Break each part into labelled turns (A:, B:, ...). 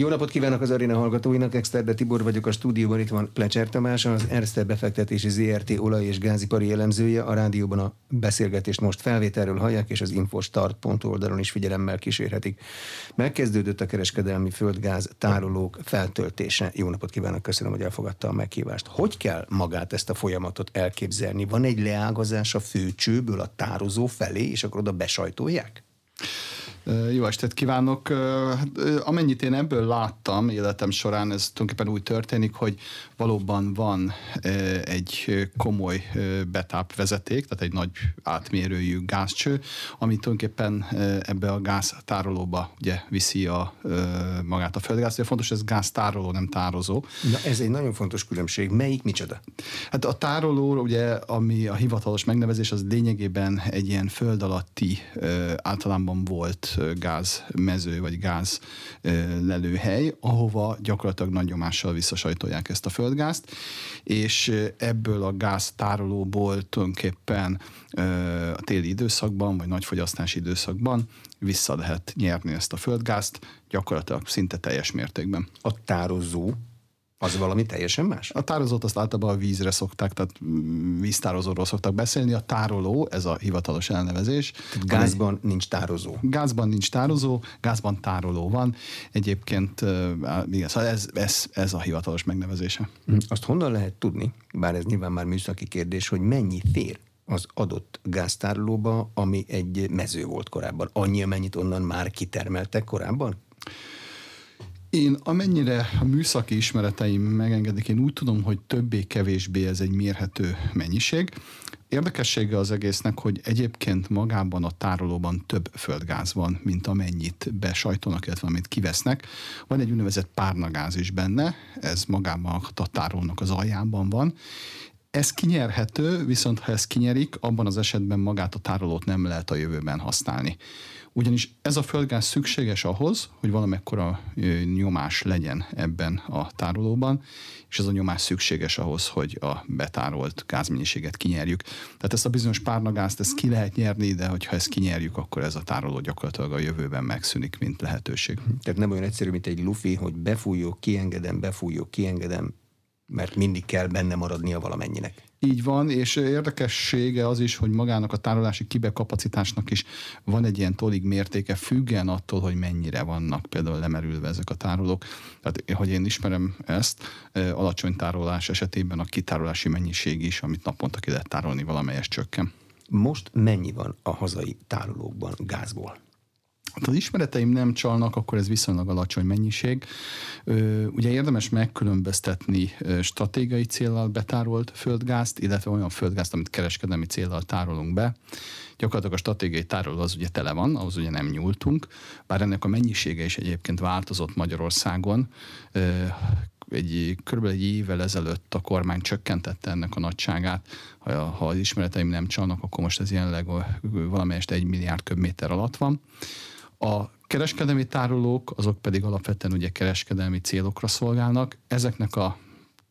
A: Jó napot kívánok az aréna hallgatóinak, Exterde Tibor vagyok a stúdióban, itt van Plecser Tamás, az Erste befektetési ZRT olaj- és gázipari elemzője, a rádióban a beszélgetést most felvételről hallják, és az infostart oldalon is figyelemmel kísérhetik. Megkezdődött a kereskedelmi földgáz tárolók feltöltése. Jó napot kívánok, köszönöm, hogy elfogadta a meghívást. Hogy kell magát ezt a folyamatot elképzelni? Van egy leágazás a főcsőből a tározó felé, és akkor oda besajtolják?
B: Jó estét kívánok! Hát, amennyit én ebből láttam életem során, ez tulajdonképpen úgy történik, hogy valóban van egy komoly betápvezeték, tehát egy nagy átmérőjű gázcső, ami tulajdonképpen ebbe a gáztárolóba ugye viszi a, magát a földgáz. De fontos, ez gáztároló, nem tározó.
A: Na ez egy nagyon fontos különbség. Melyik micsoda?
B: Hát a tároló, ugye, ami a hivatalos megnevezés, az lényegében egy ilyen föld alatti általában volt gázmező vagy gáz lelőhely, ahova gyakorlatilag nagy nyomással visszasajtolják ezt a földgázt, és ebből a gáztárolóból tulajdonképpen a téli időszakban, vagy nagyfogyasztási időszakban vissza lehet nyerni ezt a földgázt, gyakorlatilag szinte teljes mértékben.
A: A tározó az valami teljesen más?
B: A tározót azt általában a vízre szokták, tehát víztározóról szoktak beszélni. A tároló, ez a hivatalos elnevezés.
A: Tehát gázban egy, nincs tározó.
B: Gázban nincs tározó, gázban tároló van. Egyébként igen, szóval ez, ez, ez a hivatalos megnevezése.
A: Hm, azt honnan lehet tudni, bár ez nyilván már műszaki kérdés, hogy mennyi fér az adott gáztárolóba, ami egy mező volt korábban? Annyi, amennyit onnan már kitermeltek korábban?
B: Én amennyire a műszaki ismereteim megengedik, én úgy tudom, hogy többé-kevésbé ez egy mérhető mennyiség. Érdekessége az egésznek, hogy egyébként magában a tárolóban több földgáz van, mint amennyit besajtolnak, illetve amit kivesznek. Van egy úgynevezett párnagáz is benne, ez magában a tárolónak az aljában van, ez kinyerhető, viszont ha ez kinyerik, abban az esetben magát a tárolót nem lehet a jövőben használni. Ugyanis ez a földgáz szükséges ahhoz, hogy valamekkora nyomás legyen ebben a tárolóban, és ez a nyomás szükséges ahhoz, hogy a betárolt gázmennyiséget kinyerjük. Tehát ezt a bizonyos párnagázt ezt ki lehet nyerni, de hogyha ezt kinyerjük, akkor ez a tároló gyakorlatilag a jövőben megszűnik, mint lehetőség.
A: Tehát nem olyan egyszerű, mint egy lufi, hogy befújjuk, kiengedem, befújjuk, kiengedem, mert mindig kell benne maradnia valamennyinek.
B: Így van, és érdekessége az is, hogy magának a tárolási kibekapacitásnak is van egy ilyen tolig mértéke, függen attól, hogy mennyire vannak például lemerülve ezek a tárolók. Tehát, hogy én ismerem ezt, alacsony tárolás esetében a kitárolási mennyiség is, amit naponta ki lehet tárolni valamelyes csökken.
A: Most mennyi van a hazai tárolókban gázból?
B: Ha az ismereteim nem csalnak, akkor ez viszonylag alacsony mennyiség. Ugye érdemes megkülönböztetni stratégiai célral betárolt földgázt, illetve olyan földgázt, amit kereskedelmi célral tárolunk be. Gyakorlatilag a stratégiai tároló az ugye tele van, ahhoz ugye nem nyúltunk, bár ennek a mennyisége is egyébként változott Magyarországon egy, körülbelül egy évvel ezelőtt a kormány csökkentette ennek a nagyságát. Ha, ha az ismereteim nem csalnak, akkor most ez jelenleg valamelyest egy milliárd köbméter alatt van. A kereskedelmi tárolók, azok pedig alapvetően ugye kereskedelmi célokra szolgálnak. Ezeknek a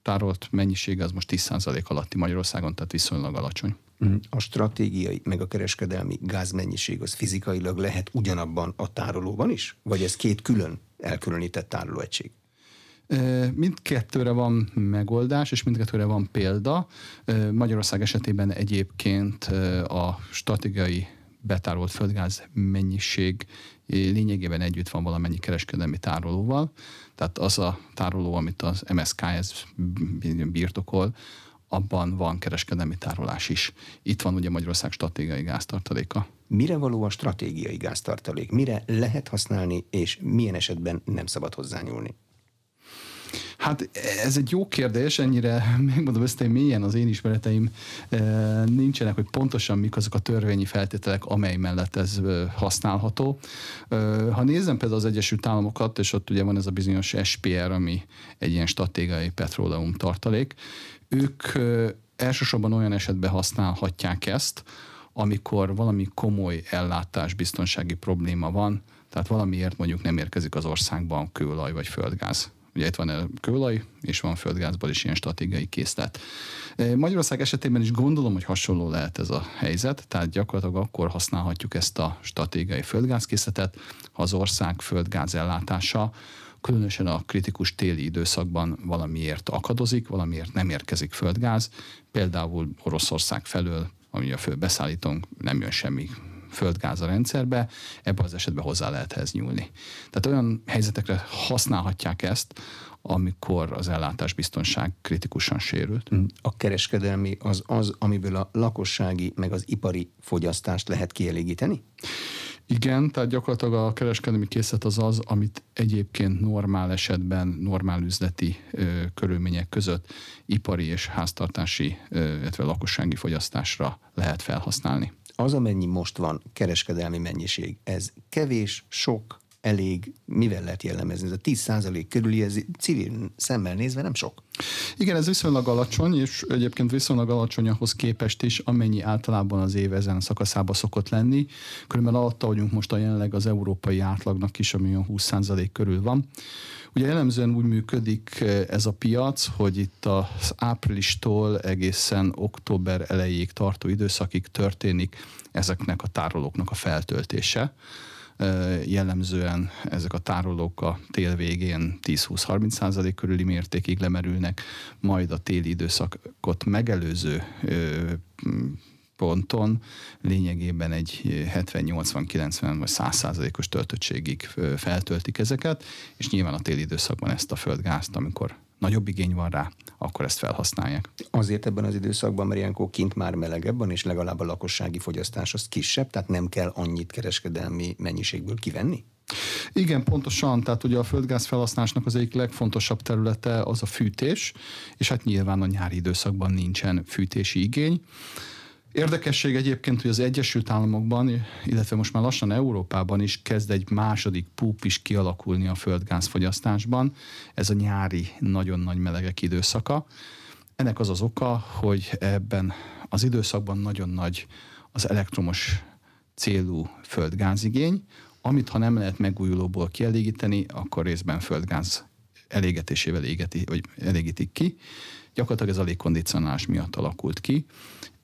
B: tárolt mennyisége az most 10% alatti Magyarországon, tehát viszonylag alacsony.
A: Mm, a stratégiai, meg a kereskedelmi gázmennyiség az fizikailag lehet ugyanabban a tárolóban is? Vagy ez két külön elkülönített tárolóegység?
B: Mindkettőre van megoldás, és mindkettőre van példa. Magyarország esetében egyébként a stratégiai betárolt földgáz mennyiség lényegében együtt van valamennyi kereskedelmi tárolóval. Tehát az a tároló, amit az MSK-ez birtokol, abban van kereskedelmi tárolás is. Itt van ugye Magyarország stratégiai gáztartaléka.
A: Mire való a stratégiai gáztartalék? Mire lehet használni, és milyen esetben nem szabad hozzányúlni?
B: Hát ez egy jó kérdés, ennyire megmondom hogy mélyen az én ismereteim eh, nincsenek, hogy pontosan mik azok a törvényi feltételek, amely mellett ez eh, használható. Eh, ha nézem például az Egyesült Államokat, és ott ugye van ez a bizonyos SPR, ami egy ilyen stratégiai petróleum tartalék, ők elsősorban olyan esetben használhatják ezt, amikor valami komoly ellátás biztonsági probléma van, tehát valamiért mondjuk nem érkezik az országban kőolaj vagy földgáz. Ugye itt van kőolaj, és van földgázból is ilyen stratégiai készlet. E, Magyarország esetében is gondolom, hogy hasonló lehet ez a helyzet, tehát gyakorlatilag akkor használhatjuk ezt a stratégiai földgázkészletet, ha az ország földgáz ellátása különösen a kritikus téli időszakban valamiért akadozik, valamiért nem érkezik földgáz, például Oroszország felől, ami a fő beszállítónk, nem jön semmi földgáz a rendszerbe, ebben az esetben hozzá lehet ehhez nyúlni. Tehát olyan helyzetekre használhatják ezt, amikor az ellátás biztonság kritikusan sérült. Mm.
A: A kereskedelmi az az, amiből a lakossági meg az ipari fogyasztást lehet kielégíteni?
B: Igen, tehát gyakorlatilag a kereskedelmi készlet az az, amit egyébként normál esetben, normál üzleti ö, körülmények között ipari és háztartási, ö, illetve lakossági fogyasztásra lehet felhasználni.
A: Az, amennyi most van kereskedelmi mennyiség, ez kevés, sok, elég, mivel lehet jellemezni? Ez a 10 százalék körüli, ez civil szemmel nézve nem sok.
B: Igen, ez viszonylag alacsony, és egyébként viszonylag alacsony ahhoz képest is, amennyi általában az év ezen szakaszában szokott lenni. Körülbelül alatta vagyunk most a jelenleg az európai átlagnak is, ami a 20 százalék körül van. Ugye jellemzően úgy működik ez a piac, hogy itt az áprilistól egészen október elejéig tartó időszakig történik ezeknek a tárolóknak a feltöltése jellemzően ezek a tárolók a tél végén 10-20-30 százalék körüli mértékig lemerülnek, majd a téli időszakot megelőző ponton lényegében egy 70-80-90 vagy 100 százalékos töltöttségig feltöltik ezeket, és nyilván a téli időszakban ezt a földgázt, amikor nagyobb igény van rá, akkor ezt felhasználják.
A: Azért ebben az időszakban, mert ilyenkor kint már melegebb van, és legalább a lakossági fogyasztás az kisebb, tehát nem kell annyit kereskedelmi mennyiségből kivenni?
B: Igen, pontosan. Tehát ugye a földgáz felhasználásnak az egyik legfontosabb területe az a fűtés, és hát nyilván a nyári időszakban nincsen fűtési igény. Érdekesség egyébként, hogy az Egyesült Államokban, illetve most már lassan Európában is kezd egy második púp is kialakulni a földgázfogyasztásban. Ez a nyári nagyon nagy melegek időszaka. Ennek az az oka, hogy ebben az időszakban nagyon nagy az elektromos célú földgázigény, amit ha nem lehet megújulóból kielégíteni, akkor részben földgáz elégetésével égeti, vagy elégítik ki. Gyakorlatilag ez a légkondicionálás miatt alakult ki.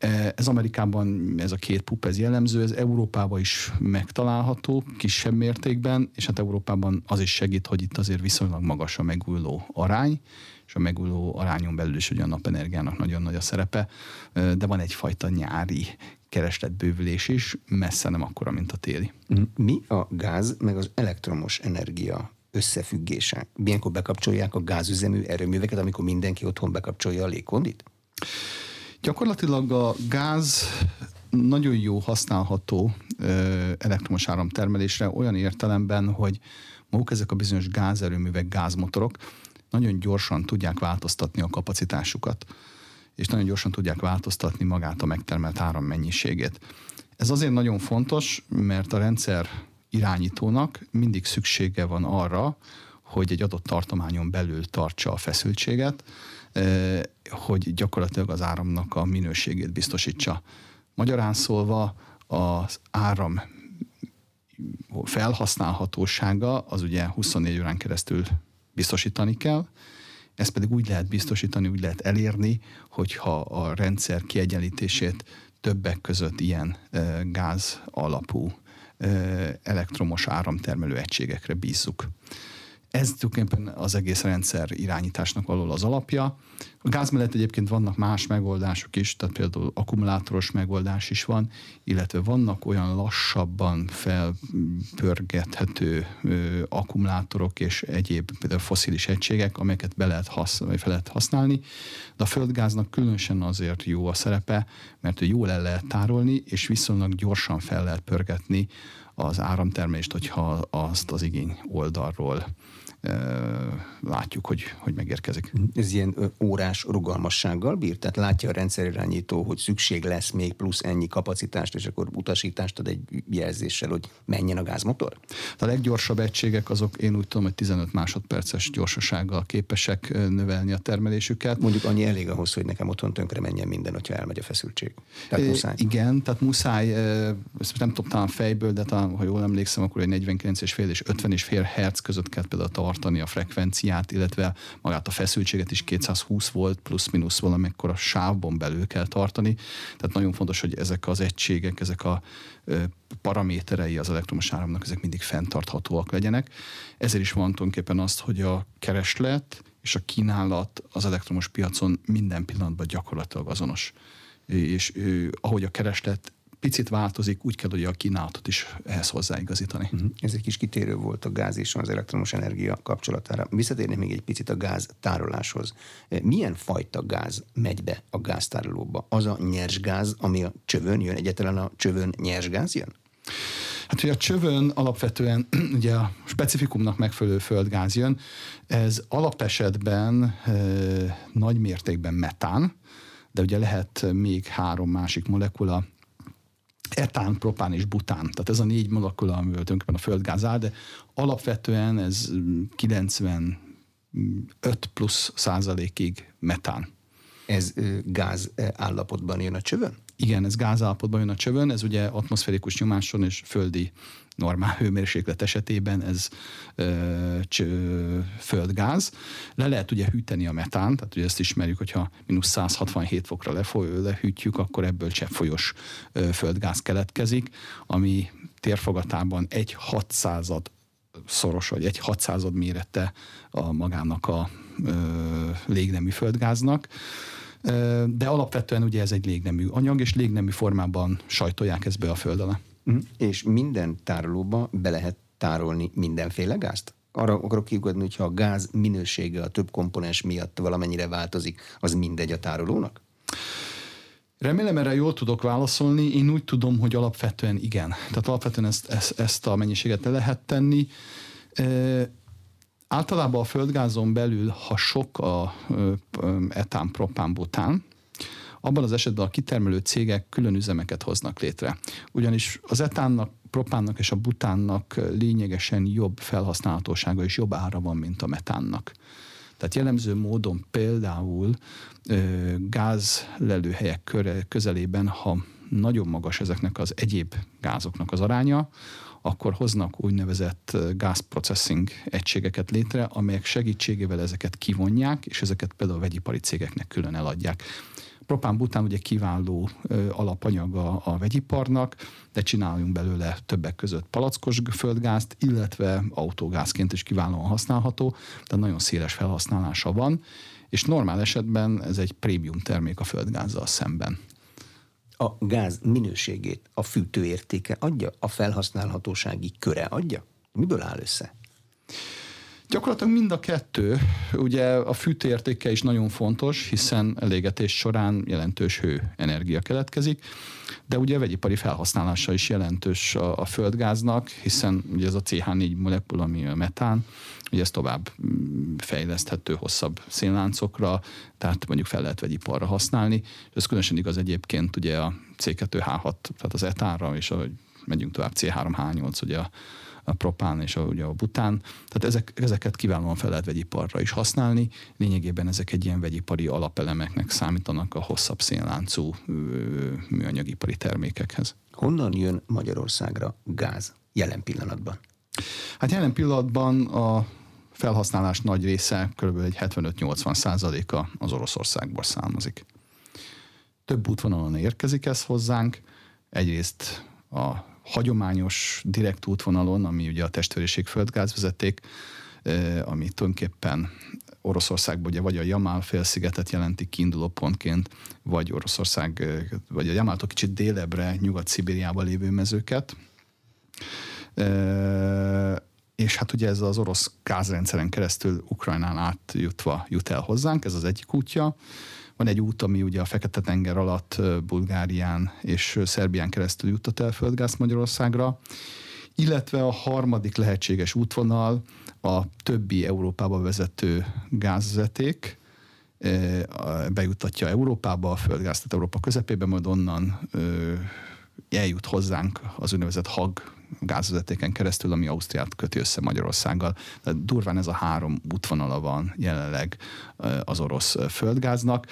B: E, ez Amerikában ez a két pup ez jellemző, ez Európában is megtalálható kisebb mértékben, és hát Európában az is segít, hogy itt azért viszonylag magas a megújuló arány, és a megújuló arányon belül is ugye a napenergiának nagyon nagy a szerepe, e, de van egyfajta nyári keresletbővülés is, messze nem akkora, mint a téli.
A: Mi a gáz meg az elektromos energia összefüggése? Milyenkor bekapcsolják a gázüzemű erőműveket, amikor mindenki otthon bekapcsolja a légkondit?
B: Gyakorlatilag a gáz nagyon jó használható elektromos áramtermelésre olyan értelemben, hogy maguk ezek a bizonyos gázerőművek, gázmotorok nagyon gyorsan tudják változtatni a kapacitásukat, és nagyon gyorsan tudják változtatni magát a megtermelt áram mennyiségét. Ez azért nagyon fontos, mert a rendszer irányítónak mindig szüksége van arra, hogy egy adott tartományon belül tartsa a feszültséget, hogy gyakorlatilag az áramnak a minőségét biztosítsa. Magyarán szólva az áram felhasználhatósága az ugye 24 órán keresztül biztosítani kell, ezt pedig úgy lehet biztosítani, úgy lehet elérni, hogyha a rendszer kiegyenlítését többek között ilyen gáz alapú elektromos áramtermelő egységekre bízzuk. Ez tulajdonképpen az egész rendszer irányításnak való az alapja. A gáz mellett egyébként vannak más megoldások is, tehát például akkumulátoros megoldás is van, illetve vannak olyan lassabban felpörgethető ö, akkumulátorok és egyéb például foszilis egységek, amelyeket be lehet, hasz, vagy fel lehet használni, de a földgáznak különösen azért jó a szerepe, mert ő jól el lehet tárolni, és viszonylag gyorsan fel lehet pörgetni az áramtermelést, hogyha azt az igény oldalról látjuk, hogy, hogy megérkezik.
A: Ez ilyen órás rugalmassággal bír? Tehát látja a rendszerirányító, hogy szükség lesz még plusz ennyi kapacitást, és akkor utasítást ad egy jelzéssel, hogy menjen a gázmotor?
B: A leggyorsabb egységek azok én úgy tudom, hogy 15 másodperces gyorsasággal képesek növelni a termelésüket.
A: Mondjuk annyi elég ahhoz, hogy nekem otthon tönkre menjen minden, hogyha elmegy a feszültség. Tehát muszáj.
B: Igen, tehát muszáj, ezt nem tudom talán fejből, de talán talán, ha jól emlékszem, akkor egy 49,5 és 50,5 Hz között kell például tartani a frekvenciát, illetve magát a feszültséget is 220 volt plusz-minusz valamikor a sávban belül kell tartani. Tehát nagyon fontos, hogy ezek az egységek, ezek a paraméterei az elektromos áramnak, ezek mindig fenntarthatóak legyenek. Ezért is van tulajdonképpen azt, hogy a kereslet és a kínálat az elektromos piacon minden pillanatban gyakorlatilag azonos. És ahogy a kereslet picit változik, úgy kell, hogy a kínálatot is ehhez hozzáigazítani. Uh-huh.
A: Ez egy kis kitérő volt a gáz és az elektromos energia kapcsolatára. Visszatérnék még egy picit a gáz tároláshoz. Milyen fajta gáz megy be a gáztárolóba? Az a nyers gáz, ami a csövön jön? Egyetlen a csövön nyers gáz jön?
B: Hát, hogy a csövön alapvetően ugye a specifikumnak megfelelő földgáz jön, ez alapesetben e, nagy mértékben metán, de ugye lehet még három másik molekula, etán, propán és bután. Tehát ez a négy molekula, amivel tulajdonképpen a földgáz áll, de alapvetően ez 95 plusz százalékig metán.
A: Ez gáz állapotban jön a csövön?
B: Igen, ez gázállapotban jön a csövön, ez ugye atmoszférikus nyomáson és földi normál hőmérséklet esetében ez ö, cső, földgáz. Le lehet ugye hűteni a metán, tehát ugye ezt ismerjük, hogyha mínusz 167 fokra lefoly, lehűtjük, akkor ebből cseppfolyós ö, földgáz keletkezik, ami térfogatában egy 600 szoros, vagy egy 600 mérete a magának a ö, légnemű földgáznak de alapvetően ugye ez egy légnemű anyag, és légnemű formában sajtolják ezt be a föld alá.
A: Mm. És minden tárolóba be lehet tárolni mindenféle gázt? Arra akarok kiugodni, hogyha a gáz minősége a több komponens miatt valamennyire változik, az mindegy a tárolónak?
B: Remélem erre jól tudok válaszolni. Én úgy tudom, hogy alapvetően igen. Tehát alapvetően ezt, ezt, ezt a mennyiséget le lehet tenni. Általában a földgázon belül, ha sok a etán, propán, bután, abban az esetben a kitermelő cégek külön üzemeket hoznak létre. Ugyanis az etánnak, propánnak és a butánnak lényegesen jobb felhasználhatósága és jobb ára van, mint a metánnak. Tehát jellemző módon például gázlelőhelyek közelében, ha nagyon magas ezeknek az egyéb gázoknak az aránya, akkor hoznak úgynevezett gázprocessing egységeket létre, amelyek segítségével ezeket kivonják, és ezeket például a vegyipari cégeknek külön eladják. Propán-bután ugye kiváló ö, alapanyaga a vegyiparnak, de csináljunk belőle többek között palackos földgázt, illetve autógázként is kiválóan használható, tehát nagyon széles felhasználása van, és normál esetben ez egy prémium termék a földgázzal szemben
A: a gáz minőségét a fűtőértéke adja, a felhasználhatósági köre adja? Miből áll össze?
B: Gyakorlatilag mind a kettő. Ugye a fűtőértéke is nagyon fontos, hiszen elégetés során jelentős hő energia keletkezik, de ugye a vegyipari felhasználása is jelentős a, a földgáznak, hiszen ugye ez a CH4 molekula, ami a metán, ugye ez tovább mm, fejleszthető hosszabb szénláncokra, tehát mondjuk fel lehet vegyiparra használni. Ez különösen igaz egyébként ugye a C2H6, tehát az etánra, és ahogy megyünk tovább C3H8, ugye a, a propán és a, ugye a bután. Tehát ezek, ezeket kiválóan fel lehet vegyiparra is használni. Lényegében ezek egy ilyen vegyipari alapelemeknek számítanak a hosszabb szénláncú műanyagipari termékekhez.
A: Honnan jön Magyarországra gáz jelen pillanatban?
B: Hát jelen pillanatban a felhasználás nagy része, kb. egy 75-80 százaléka az Oroszországból származik. Több útvonalon érkezik ez hozzánk. Egyrészt a hagyományos direkt útvonalon, ami ugye a testvériség földgázvezeték, ami tulajdonképpen Oroszországban ugye vagy a Jamál félszigetet jelenti kiinduló pontként, vagy Oroszország, vagy a Jamáltól kicsit délebbre, Nyugat-Szibériába lévő mezőket és hát ugye ez az orosz gázrendszeren keresztül Ukrajnán átjutva jut el hozzánk, ez az egyik útja. Van egy út, ami ugye a Fekete-tenger alatt Bulgárián és Szerbián keresztül jutott el földgáz Magyarországra, illetve a harmadik lehetséges útvonal a többi Európába vezető gázvezeték, bejuttatja Európába a földgáz, tehát Európa közepébe, majd onnan eljut hozzánk az úgynevezett HAG gázvezetéken keresztül, ami Ausztriát köti össze Magyarországgal. Tehát durván ez a három útvonala van jelenleg az orosz földgáznak.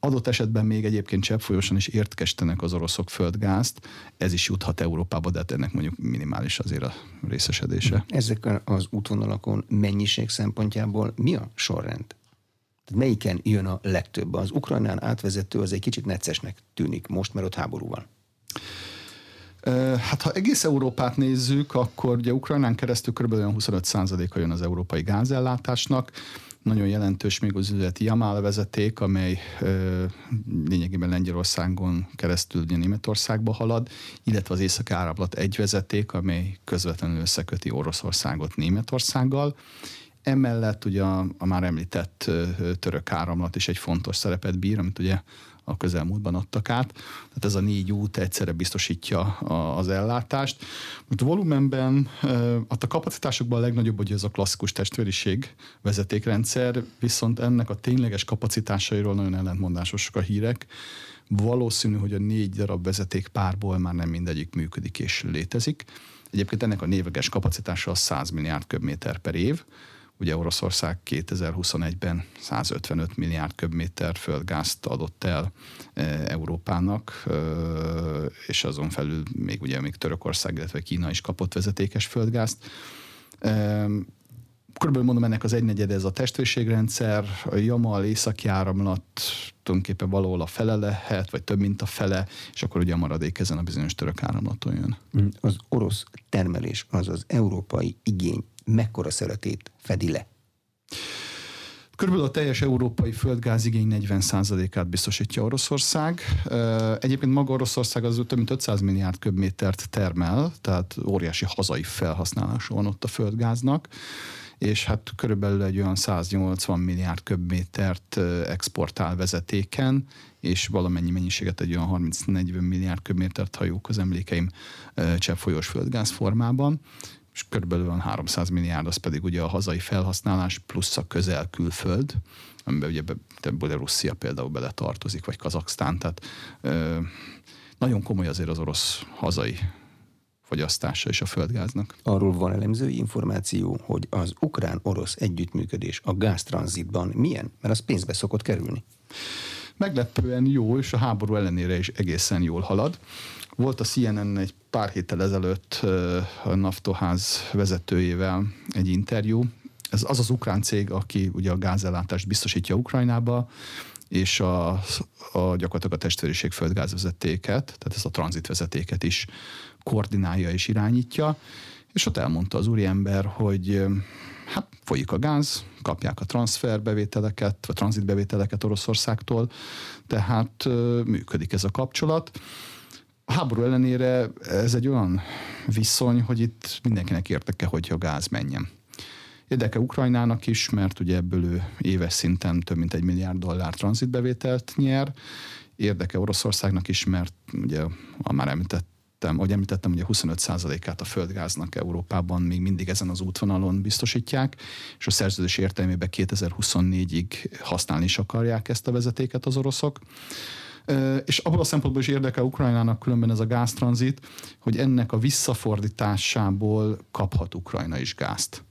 B: adott esetben még egyébként cseppfolyosan is értkestenek az oroszok földgázt, ez is juthat Európába, de hát ennek mondjuk minimális azért a részesedése.
A: Ezek az útvonalakon mennyiség szempontjából mi a sorrend? Tehát melyiken jön a legtöbb? Az Ukrajnán átvezető az egy kicsit neccesnek tűnik most, mert ott háború van.
B: Hát ha egész Európát nézzük, akkor ugye Ukrajnán keresztül kb. 25%-a jön az európai gázellátásnak. Nagyon jelentős még az üzleti Jamal vezeték, amely ö, lényegében Lengyelországon keresztül ugye Németországba halad, illetve az északi áramlat egy vezeték, amely közvetlenül összeköti Oroszországot Németországgal. Emellett ugye a, a már említett török áramlat is egy fontos szerepet bír, amit ugye a közelmúltban adtak át. Tehát ez a négy út egyszerre biztosítja az ellátást. Most volumenben, hát a kapacitásokban a legnagyobb, hogy ez a klasszikus testvériség vezetékrendszer, viszont ennek a tényleges kapacitásairól nagyon ellentmondásosak a hírek. Valószínű, hogy a négy darab vezeték párból már nem mindegyik működik és létezik. Egyébként ennek a néveges kapacitása a 100 milliárd köbméter per év, Ugye Oroszország 2021-ben 155 milliárd köbméter földgázt adott el e, Európának, és azon felül még ugye még Törökország, illetve Kína is kapott vezetékes földgázt. Körülbelül mondom, ennek az egynegyed ez a testvérségrendszer, a Jamal északi áramlat tulajdonképpen valahol a fele lehet, vagy több, mint a fele, és akkor ugye a maradék ezen a bizonyos török áramlaton jön.
A: Az orosz termelés, az az európai igény mekkora szeretét fedi le?
B: Körülbelül a teljes európai földgázigény 40%-át biztosítja Oroszország. Egyébként maga Oroszország az több mint 500 milliárd köbmétert termel, tehát óriási hazai felhasználása van ott a földgáznak és hát körülbelül egy olyan 180 milliárd köbmétert exportál vezetéken, és valamennyi mennyiséget egy olyan 30-40 milliárd köbmétert, ha jók az emlékeim, cseppfolyós földgáz formában és körülbelül 300 milliárd az pedig ugye a hazai felhasználás plusz a közel külföld, amiben ugye Belarusia például bele tartozik, vagy Kazaksztán, tehát ö, nagyon komoly azért az orosz hazai fogyasztása és a földgáznak.
A: Arról van elemzői információ, hogy az ukrán-orosz együttműködés a gáztranzitban milyen? Mert az pénzbe szokott kerülni.
B: Meglepően jó, és a háború ellenére is egészen jól halad. Volt a CNN egy pár héttel ezelőtt a Naftoház vezetőjével egy interjú. Ez az az ukrán cég, aki ugye a gázellátást biztosítja Ukrajnába, és a, a gyakorlatilag a testvériség földgázvezetéket, tehát ezt a tranzitvezetéket is koordinálja és irányítja, és ott elmondta az úriember, hogy hát folyik a gáz, kapják a transferbevételeket, vagy tranzitbevételeket Oroszországtól, tehát működik ez a kapcsolat. A háború ellenére ez egy olyan viszony, hogy itt mindenkinek érdeke, hogy a gáz menjen. Érdeke Ukrajnának is, mert ugye ebből ő éves szinten több mint egy milliárd dollár tranzitbevételt nyer. Érdeke Oroszországnak is, mert ugye a már említettem, ahogy említettem, ugye 25%-át a földgáznak Európában még mindig ezen az útvonalon biztosítják, és a szerződés értelmében 2024-ig használni is akarják ezt a vezetéket az oroszok. És abból a szempontból is érdekel Ukrajnának különben ez a gáztranzit, hogy ennek a visszafordításából kaphat Ukrajna is gázt.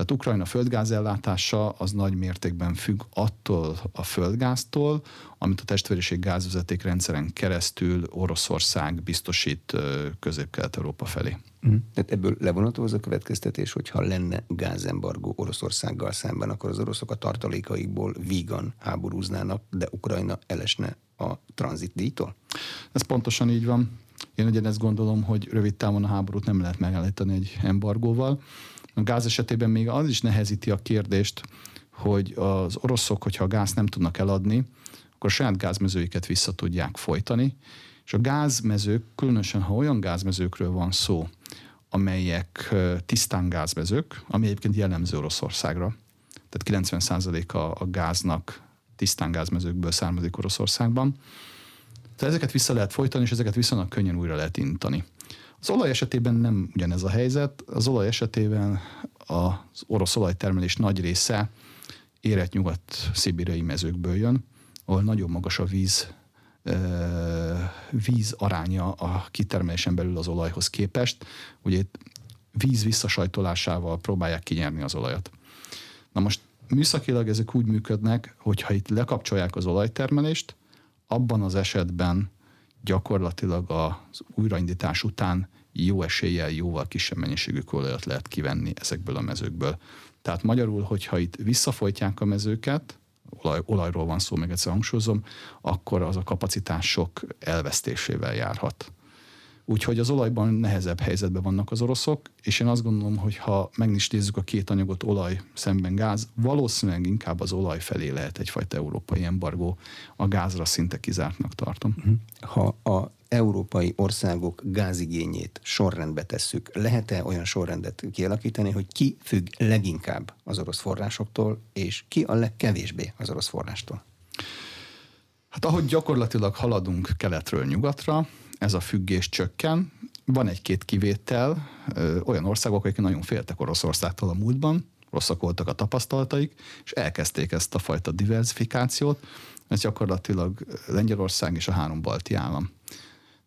B: Tehát Ukrajna földgázellátása az nagy mértékben függ attól a földgáztól, amit a testvériség gázvezeték rendszeren keresztül Oroszország biztosít közép-kelet-európa felé.
A: Mm. Tehát ebből levonható az a következtetés, hogy ha lenne gázembargó Oroszországgal szemben, akkor az oroszok a tartalékaikból vígan háborúznának, de Ukrajna elesne a tranzitdíjtól?
B: Ez pontosan így van. Én ugyanezt gondolom, hogy rövid távon a háborút nem lehet megállítani egy embargóval. A gáz esetében még az is nehezíti a kérdést, hogy az oroszok, hogyha a gáz nem tudnak eladni, akkor a saját gázmezőiket vissza tudják folytani, és a gázmezők, különösen ha olyan gázmezőkről van szó, amelyek tisztán gázmezők, ami egyébként jellemző Oroszországra, tehát 90% a, a gáznak tisztán gázmezőkből származik Oroszországban. Tehát ezeket vissza lehet folytani, és ezeket viszonylag könnyen újra lehet intani. Az olaj esetében nem ugyanez a helyzet. Az olaj esetében az orosz olajtermelés nagy része érett nyugat szibériai mezőkből jön, ahol nagyon magas a víz víz aránya a kitermelésen belül az olajhoz képest. Ugye itt víz visszasajtolásával próbálják kinyerni az olajat. Na most műszakilag ezek úgy működnek, hogy ha itt lekapcsolják az olajtermelést, abban az esetben gyakorlatilag az újraindítás után jó eséllyel jóval kisebb mennyiségű kőolajat lehet kivenni ezekből a mezőkből. Tehát magyarul, hogyha itt visszafolytják a mezőket, olaj, olajról van szó, meg egyszer hangsúlyozom, akkor az a kapacitások elvesztésével járhat. Úgyhogy az olajban nehezebb helyzetben vannak az oroszok, és én azt gondolom, hogy ha meg is nézzük a két anyagot, olaj szemben gáz, valószínűleg inkább az olaj felé lehet egyfajta európai embargó, a gázra szinte kizártnak tartom. Mhm.
A: Ha a európai országok gázigényét sorrendbe tesszük, lehet-e olyan sorrendet kialakítani, hogy ki függ leginkább az orosz forrásoktól, és ki a legkevésbé az orosz forrástól?
B: Hát ahogy gyakorlatilag haladunk keletről nyugatra, ez a függés csökken. Van egy-két kivétel, olyan országok, akik nagyon féltek Oroszországtól a múltban, rosszak voltak a tapasztalataik, és elkezdték ezt a fajta diversifikációt. Ez gyakorlatilag Lengyelország és a három balti állam.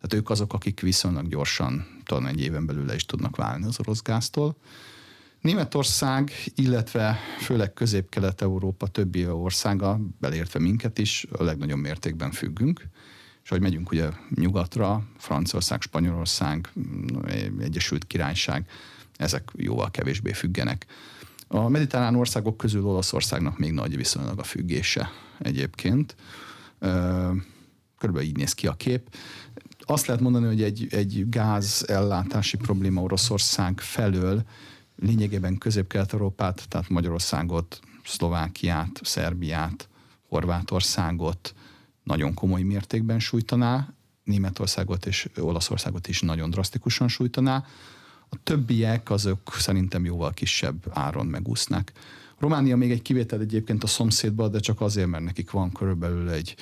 B: Tehát ők azok, akik viszonylag gyorsan, talán egy éven belül le is tudnak válni az orosz gáztól. Németország, illetve főleg Közép-Kelet-Európa többi országa, beleértve minket is, a legnagyobb mértékben függünk és hogy megyünk ugye nyugatra, Franciaország, Spanyolország, Egyesült Királyság, ezek jóval kevésbé függenek. A mediterrán országok közül Olaszországnak még nagy viszonylag a függése egyébként. Körülbelül így néz ki a kép. Azt lehet mondani, hogy egy, egy gáz ellátási probléma Oroszország felől lényegében közép-kelet-európát, tehát Magyarországot, Szlovákiát, Szerbiát, Horvátországot, nagyon komoly mértékben sújtaná, Németországot és Olaszországot is nagyon drasztikusan sújtaná. A többiek azok szerintem jóval kisebb áron megúsznak. Románia még egy kivétel egyébként a szomszédban, de csak azért, mert nekik van körülbelül egy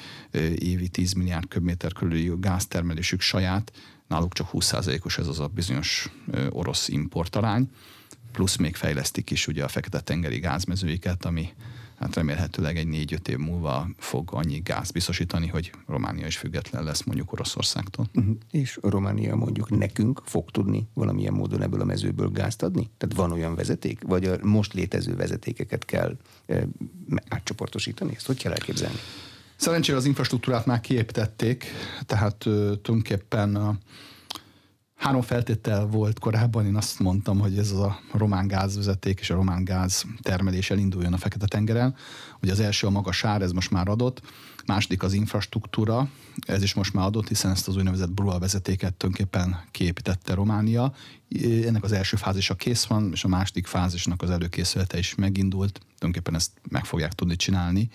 B: évi 10 milliárd köbméter körüli gáztermelésük saját, náluk csak 20%-os ez az a bizonyos orosz importarány, plusz még fejlesztik is ugye a Fekete-tengeri gázmezőiket, ami hát remélhetőleg egy négy-öt év múlva fog annyi gáz biztosítani, hogy Románia is független lesz mondjuk Oroszországtól.
A: Uh-huh. És Románia mondjuk nekünk fog tudni valamilyen módon ebből a mezőből gázt adni? Tehát van olyan vezeték? Vagy a most létező vezetékeket kell e, átcsoportosítani? Ezt hogy kell elképzelni?
B: Szerencsére az infrastruktúrát már kiépítették, tehát tulajdonképpen a Három feltétel volt korábban, én azt mondtam, hogy ez a román gázvezeték és a román gáz termelés elinduljon a Fekete-tengeren. Ugye az első a magas ár, ez most már adott, második az infrastruktúra, ez is most már adott, hiszen ezt az úgynevezett Brual vezetéket tulajdonképpen kiépítette Románia. Ennek az első fázisa kész van, és a második fázisnak az előkészülete is megindult. Tulajdonképpen ezt meg fogják tudni csinálni,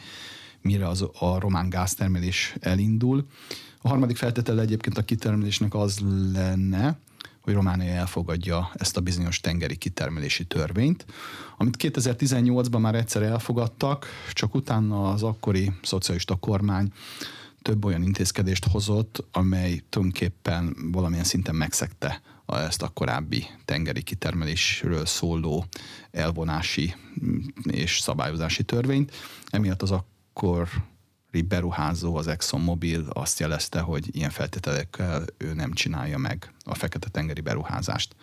B: mire az, a román gáztermelés elindul. A harmadik feltétele egyébként a kitermelésnek az lenne, hogy Románia elfogadja ezt a bizonyos tengeri kitermelési törvényt, amit 2018-ban már egyszer elfogadtak, csak utána az akkori szocialista kormány több olyan intézkedést hozott, amely tulajdonképpen valamilyen szinten megszegte ezt a korábbi tengeri kitermelésről szóló elvonási és szabályozási törvényt. Emiatt az akkor beruházó, az ExxonMobil azt jelezte, hogy ilyen feltételekkel ő nem csinálja meg a Fekete-tengeri beruházást.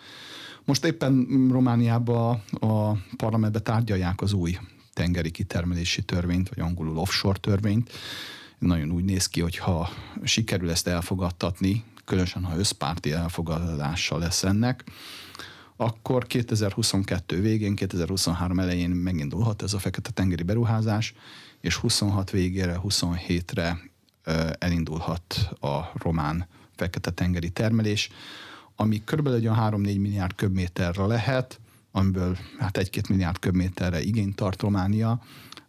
B: Most éppen Romániában a parlamentbe tárgyalják az új tengeri kitermelési törvényt, vagy angolul offshore törvényt. Nagyon úgy néz ki, hogy ha sikerül ezt elfogadtatni, különösen ha összpárti elfogadása lesz ennek, akkor 2022 végén, 2023 elején megindulhat ez a Fekete-tengeri beruházás, és 26 végére, 27-re elindulhat a román fekete-tengeri termelés, ami körülbelül egy 3-4 milliárd köbméterre lehet, amiből hát 1-2 milliárd köbméterre igényt tart Románia,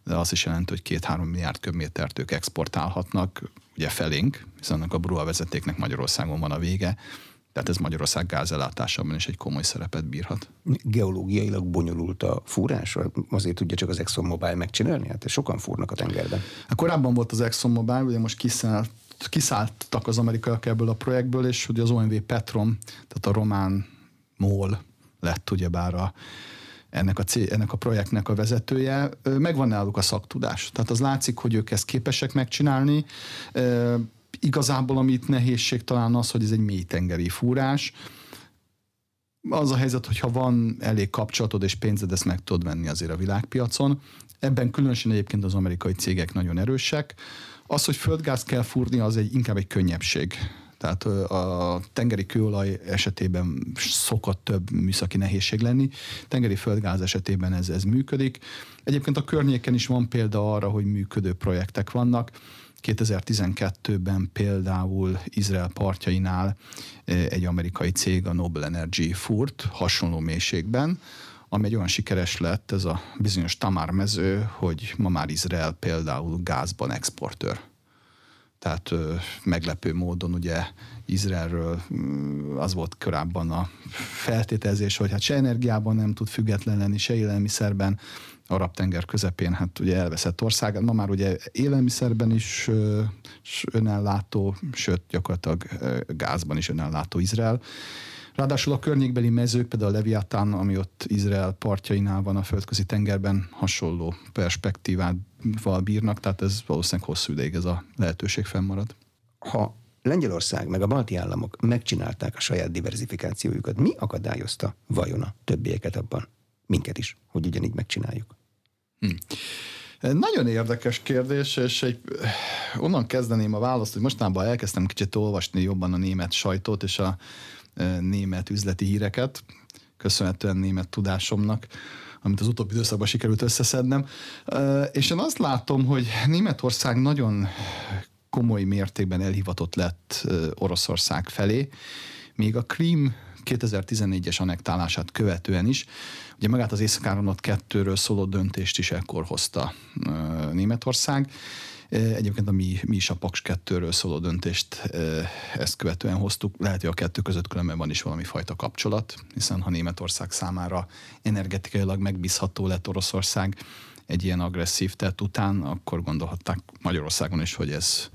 B: de az is jelenti, hogy 2-3 milliárd köbmétert ők exportálhatnak, ugye felénk, hiszen annak a Brua vezetéknek Magyarországon van a vége, tehát ez Magyarország gázellátásában is egy komoly szerepet bírhat.
A: Geológiailag bonyolult a fúrás? Azért tudja csak az ExxonMobil megcsinálni? Hát sokan fúrnak a tengerben.
B: Hát korábban volt az ExxonMobil, ugye most kiszállt kiszálltak az amerikaiak ebből a projektből, és ugye az OMV Petrom, tehát a román MOL lett ugyebár a, ennek a, cél, ennek a projektnek a vezetője, megvan náluk a szaktudás. Tehát az látszik, hogy ők ezt képesek megcsinálni igazából amit nehézség talán az, hogy ez egy mélytengeri fúrás. Az a helyzet, hogyha van elég kapcsolatod és pénzed, ezt meg tudod venni azért a világpiacon. Ebben különösen egyébként az amerikai cégek nagyon erősek. Az, hogy földgáz kell fúrni, az egy, inkább egy könnyebbség. Tehát a tengeri kőolaj esetében szokott több műszaki nehézség lenni, tengeri földgáz esetében ez, ez működik. Egyébként a környéken is van példa arra, hogy működő projektek vannak. 2012-ben például Izrael partjainál egy amerikai cég, a Noble Energy furt hasonló mélységben, ami egy olyan sikeres lett, ez a bizonyos Tamar mező, hogy ma már Izrael például gázban exportőr. Tehát ö, meglepő módon ugye Izraelről az volt korábban a feltételezés, hogy hát se energiában nem tud független lenni, se élelmiszerben, Arab-tenger közepén, hát ugye elveszett ország. Ma már ugye élelmiszerben is önellátó, sőt gyakorlatilag gázban is önellátó Izrael. Ráadásul a környékbeli mezők, például a Leviatán, ami ott Izrael partjainál van a földközi tengerben, hasonló perspektívával bírnak, tehát ez valószínűleg hosszú ideig ez a lehetőség fennmarad.
A: Ha Lengyelország meg a balti államok megcsinálták a saját diversifikációjukat, mi akadályozta vajon a többieket abban? Minket is, hogy ugyanígy megcsináljuk.
B: Hm. Nagyon érdekes kérdés, és egy, onnan kezdeném a választ, hogy mostanában elkezdtem kicsit olvasni jobban a német sajtót, és a német üzleti híreket, köszönhetően német tudásomnak, amit az utóbbi időszakban sikerült összeszednem. És én azt látom, hogy Németország nagyon komoly mértékben elhivatott lett Oroszország felé, még a Krím 2014-es anektálását követően is. Ugye magát az Észak-Áramlat 2-ről szóló döntést is ekkor hozta Németország, Egyébként a mi, mi is a Paks 2-ről szóló döntést ezt követően hoztuk. Lehet, hogy a kettő között különben van is valami fajta kapcsolat, hiszen ha Németország számára energetikailag megbízható lett Oroszország egy ilyen agresszív tett után, akkor gondolhatták Magyarországon is, hogy ez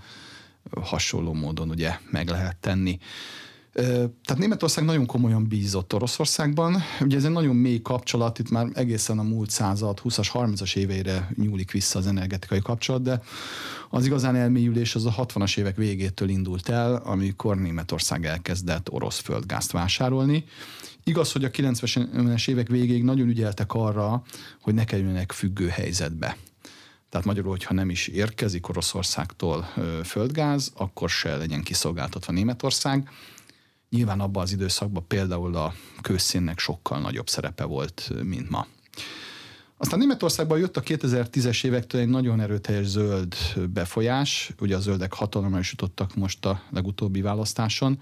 B: hasonló módon ugye meg lehet tenni. Tehát Németország nagyon komolyan bízott Oroszországban. Ugye ez egy nagyon mély kapcsolat, itt már egészen a múlt század, 20-as, 30-as éveire nyúlik vissza az energetikai kapcsolat, de az igazán elmélyülés az a 60-as évek végétől indult el, amikor Németország elkezdett orosz földgázt vásárolni. Igaz, hogy a 90-es évek végéig nagyon ügyeltek arra, hogy ne kerüljenek függő helyzetbe. Tehát magyarul, hogyha nem is érkezik Oroszországtól földgáz, akkor se legyen kiszolgáltatva Németország. Nyilván abban az időszakban például a kőszénnek sokkal nagyobb szerepe volt, mint ma. Aztán Németországban jött a 2010-es évektől egy nagyon erőteljes zöld befolyás, ugye a zöldek hatalomra is jutottak most a legutóbbi választáson,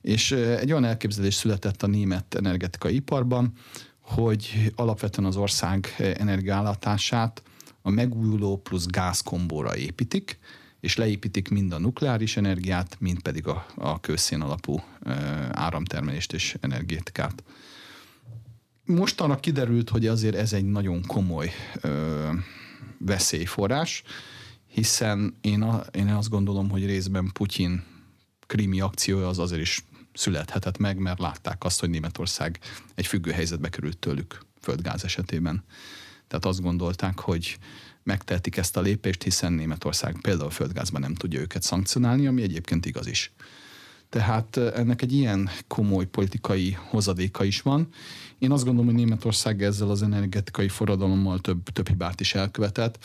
B: és egy olyan elképzelés született a német energetikai iparban, hogy alapvetően az ország energiállátását a megújuló plusz gázkombóra építik, és leépítik mind a nukleáris energiát, mind pedig a, a kőszén alapú áramtermelést és energetikát. Mostanra kiderült, hogy azért ez egy nagyon komoly ö, veszélyforrás, hiszen én, a, én azt gondolom, hogy részben Putyin krimi akciója az azért is születhetett meg, mert látták azt, hogy Németország egy függő helyzetbe került tőlük földgáz esetében. Tehát azt gondolták, hogy megtehetik ezt a lépést, hiszen Németország például földgázban nem tudja őket szankcionálni, ami egyébként igaz is. Tehát ennek egy ilyen komoly politikai hozadéka is van. Én azt gondolom, hogy Németország ezzel az energetikai forradalommal több, több hibát is elkövetett.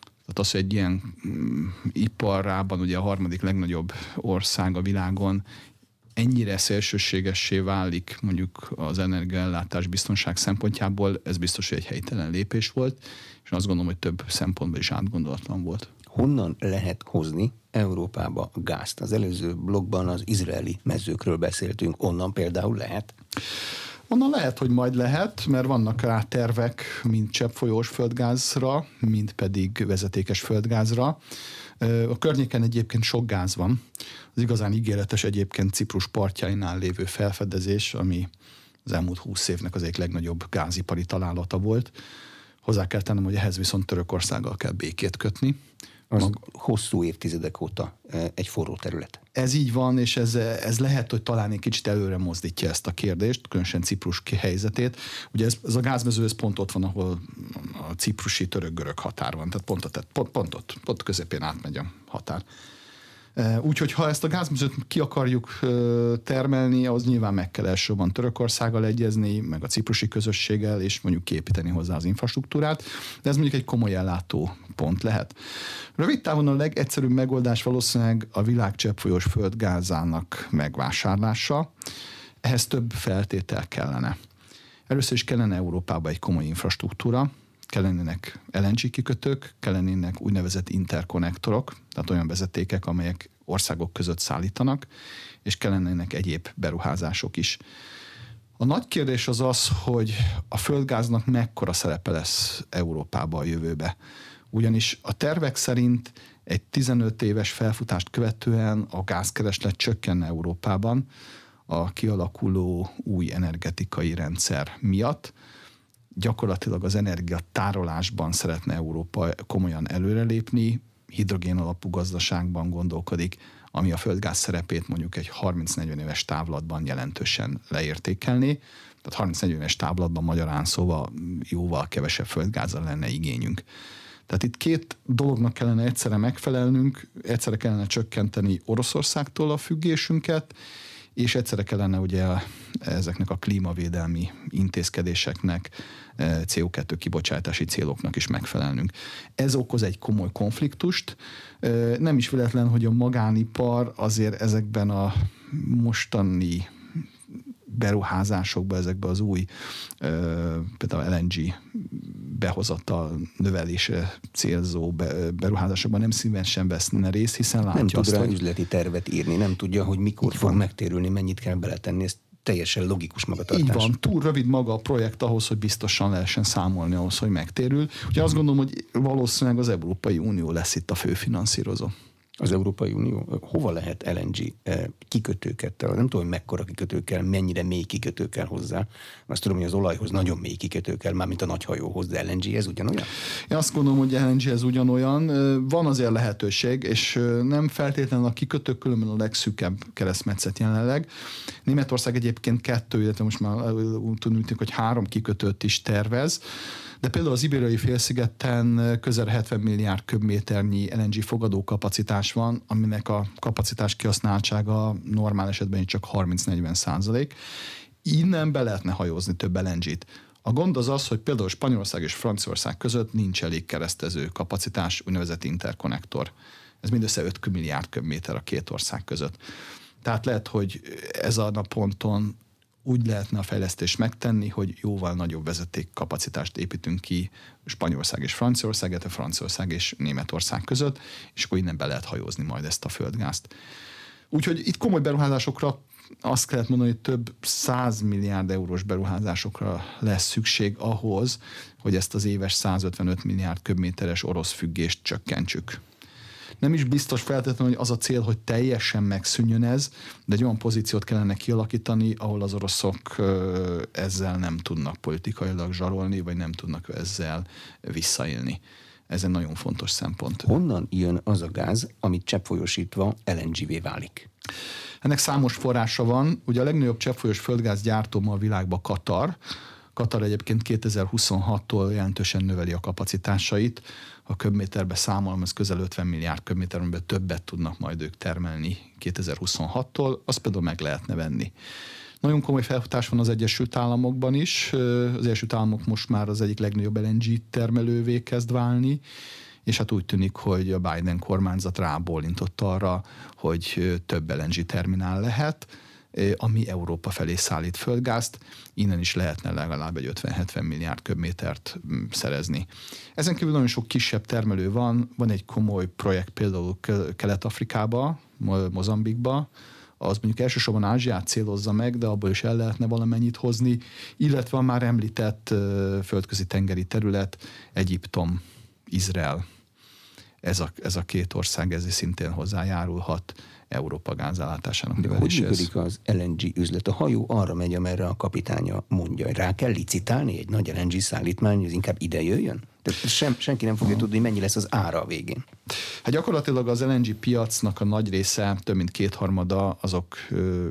B: Tehát az, hogy egy ilyen mm, iparában, ugye a harmadik legnagyobb ország a világon ennyire szélsőségessé válik mondjuk az energiaellátás biztonság szempontjából, ez biztos, hogy egy helytelen lépés volt, és azt gondolom, hogy több szempontból is átgondolatlan volt.
A: Honnan lehet hozni Európába gázt? Az előző blogban az izraeli mezőkről beszéltünk, onnan például lehet?
B: Onnan lehet, hogy majd lehet, mert vannak rá tervek, mind cseppfolyós földgázra, mind pedig vezetékes földgázra. A környéken egyébként sok gáz van. Az igazán ígéretes egyébként Ciprus partjainál lévő felfedezés, ami az elmúlt húsz évnek az egyik legnagyobb gázipari találata volt. Hozzá kell tennem, hogy ehhez viszont Törökországgal kell békét kötni.
A: Az Mag... hosszú évtizedek óta egy forró terület.
B: Ez így van, és ez, ez lehet, hogy talán egy kicsit előre mozdítja ezt a kérdést, különösen Ciprus helyzetét. Ugye ez, ez a gázmező, ez pont ott van, ahol a ciprusi török-görög határ van, tehát pont, tehát pont, pont ott, pont közepén átmegy a határ. Úgyhogy ha ezt a gázműzőt ki akarjuk termelni, az nyilván meg kell elsősorban Törökországgal egyezni, meg a ciprusi közösséggel, és mondjuk képíteni hozzá az infrastruktúrát, de ez mondjuk egy komoly ellátó pont lehet. Rövid távon a legegyszerűbb megoldás valószínűleg a világ cseppfolyós földgázának megvásárlása. Ehhez több feltétel kellene. Először is kellene Európába egy komoly infrastruktúra, kellenének LNG kikötők, kellenének úgynevezett interkonnektorok, tehát olyan vezetékek, amelyek országok között szállítanak, és kellenének egyéb beruházások is. A nagy kérdés az az, hogy a földgáznak mekkora szerepe lesz Európába a jövőbe. Ugyanis a tervek szerint egy 15 éves felfutást követően a gázkereslet csökkenne Európában a kialakuló új energetikai rendszer miatt, gyakorlatilag az energiatárolásban szeretne Európa komolyan előrelépni, hidrogén alapú gazdaságban gondolkodik, ami a földgáz szerepét mondjuk egy 30-40 éves távlatban jelentősen leértékelni. Tehát 30-40 éves távlatban magyarán szóval jóval kevesebb földgázra lenne igényünk. Tehát itt két dolognak kellene egyszerre megfelelnünk, egyszerre kellene csökkenteni Oroszországtól a függésünket, és egyszerre kellene ugye ezeknek a klímavédelmi intézkedéseknek, eh, CO2 kibocsátási céloknak is megfelelnünk. Ez okoz egy komoly konfliktust. Eh, nem is véletlen, hogy a magánipar azért ezekben a mostani beruházásokba, ezekbe az új például LNG behozattal növelése célzó beruházásokban. Nem szívesen veszne részt, hiszen látja
A: Nem tud
B: azt,
A: rá
B: hogy...
A: üzleti tervet írni, nem tudja, hogy mikor fog megtérülni, mennyit kell beletenni, ezt teljesen logikus magatartás.
B: Így van, túl rövid maga a projekt ahhoz, hogy biztosan lehessen számolni ahhoz, hogy megtérül. Ugye azt gondolom, hogy valószínűleg az Európai Unió lesz itt a főfinanszírozó
A: az Európai Unió, hova lehet LNG eh, kikötőket, nem tudom, hogy mekkora kikötőkkel, mennyire mély kikötőkkel hozzá. Azt tudom, hogy az olajhoz nagyon mély kikötőkkel, már mint a nagy hajóhoz, de LNG ez ugyanolyan?
B: Én azt gondolom, hogy LNG ez ugyanolyan. Van azért lehetőség, és nem feltétlenül a kikötők különben a legszűkebb keresztmetszet jelenleg. Németország egyébként kettő, illetve most már tudni, hogy három kikötőt is tervez. De például az Ibériai félszigeten közel 70 milliárd köbméternyi LNG fogadó kapacitás van, aminek a kapacitás kihasználtsága normál esetben csak 30-40 százalék. Innen be lehetne hajózni több LNG-t. A gond az az, hogy például Spanyolország és Franciaország között nincs elég keresztező kapacitás, úgynevezett interkonnektor. Ez mindössze 5 milliárd köbméter a két ország között. Tehát lehet, hogy ez a ponton úgy lehetne a fejlesztést megtenni, hogy jóval nagyobb vezeték kapacitást építünk ki Spanyolország és Franciaország, illetve Franciaország és Németország között, és akkor innen be lehet hajózni majd ezt a földgázt. Úgyhogy itt komoly beruházásokra azt kellett mondani, hogy több száz milliárd eurós beruházásokra lesz szükség ahhoz, hogy ezt az éves 155 milliárd köbméteres orosz függést csökkentsük nem is biztos feltétlenül, hogy az a cél, hogy teljesen megszűnjön ez, de egy olyan pozíciót kellene kialakítani, ahol az oroszok ezzel nem tudnak politikailag zsarolni, vagy nem tudnak ezzel visszaélni. Ez egy nagyon fontos szempont.
A: Honnan jön az a gáz, amit cseppfolyósítva LNG-vé válik?
B: Ennek számos forrása van. Ugye a legnagyobb cseppfolyós földgáz gyártó ma a világban Katar. Katar egyébként 2026-tól jelentősen növeli a kapacitásait a köbméterbe számolom, ez közel 50 milliárd köbméter, amiben többet tudnak majd ők termelni 2026-tól, azt például meg lehetne venni. Nagyon komoly felfutás van az Egyesült Államokban is. Az Egyesült Államok most már az egyik legnagyobb LNG termelővé kezd válni, és hát úgy tűnik, hogy a Biden kormányzat rábólintott arra, hogy több LNG terminál lehet ami Európa felé szállít földgázt, innen is lehetne legalább egy 50-70 milliárd köbmétert mm, szerezni. Ezen kívül nagyon sok kisebb termelő van, van egy komoly projekt például Kelet-Afrikába, Mozambikba, az mondjuk elsősorban Ázsiát célozza meg, de abból is el lehetne valamennyit hozni, illetve a már említett földközi tengeri terület, Egyiptom, Izrael. Ez a, ez a két ország ez szintén hozzájárulhat Európa gázállátásának
A: De hogy működik az LNG üzlet? A hajó arra megy, amerre a kapitánya mondja. Rá kell licitálni egy nagy LNG szállítmány, hogy inkább ide jöjjön? Tehát sem, senki nem fogja tudni, mennyi lesz az ára a végén.
B: Hát gyakorlatilag az LNG piacnak a nagy része, több mint kétharmada, azok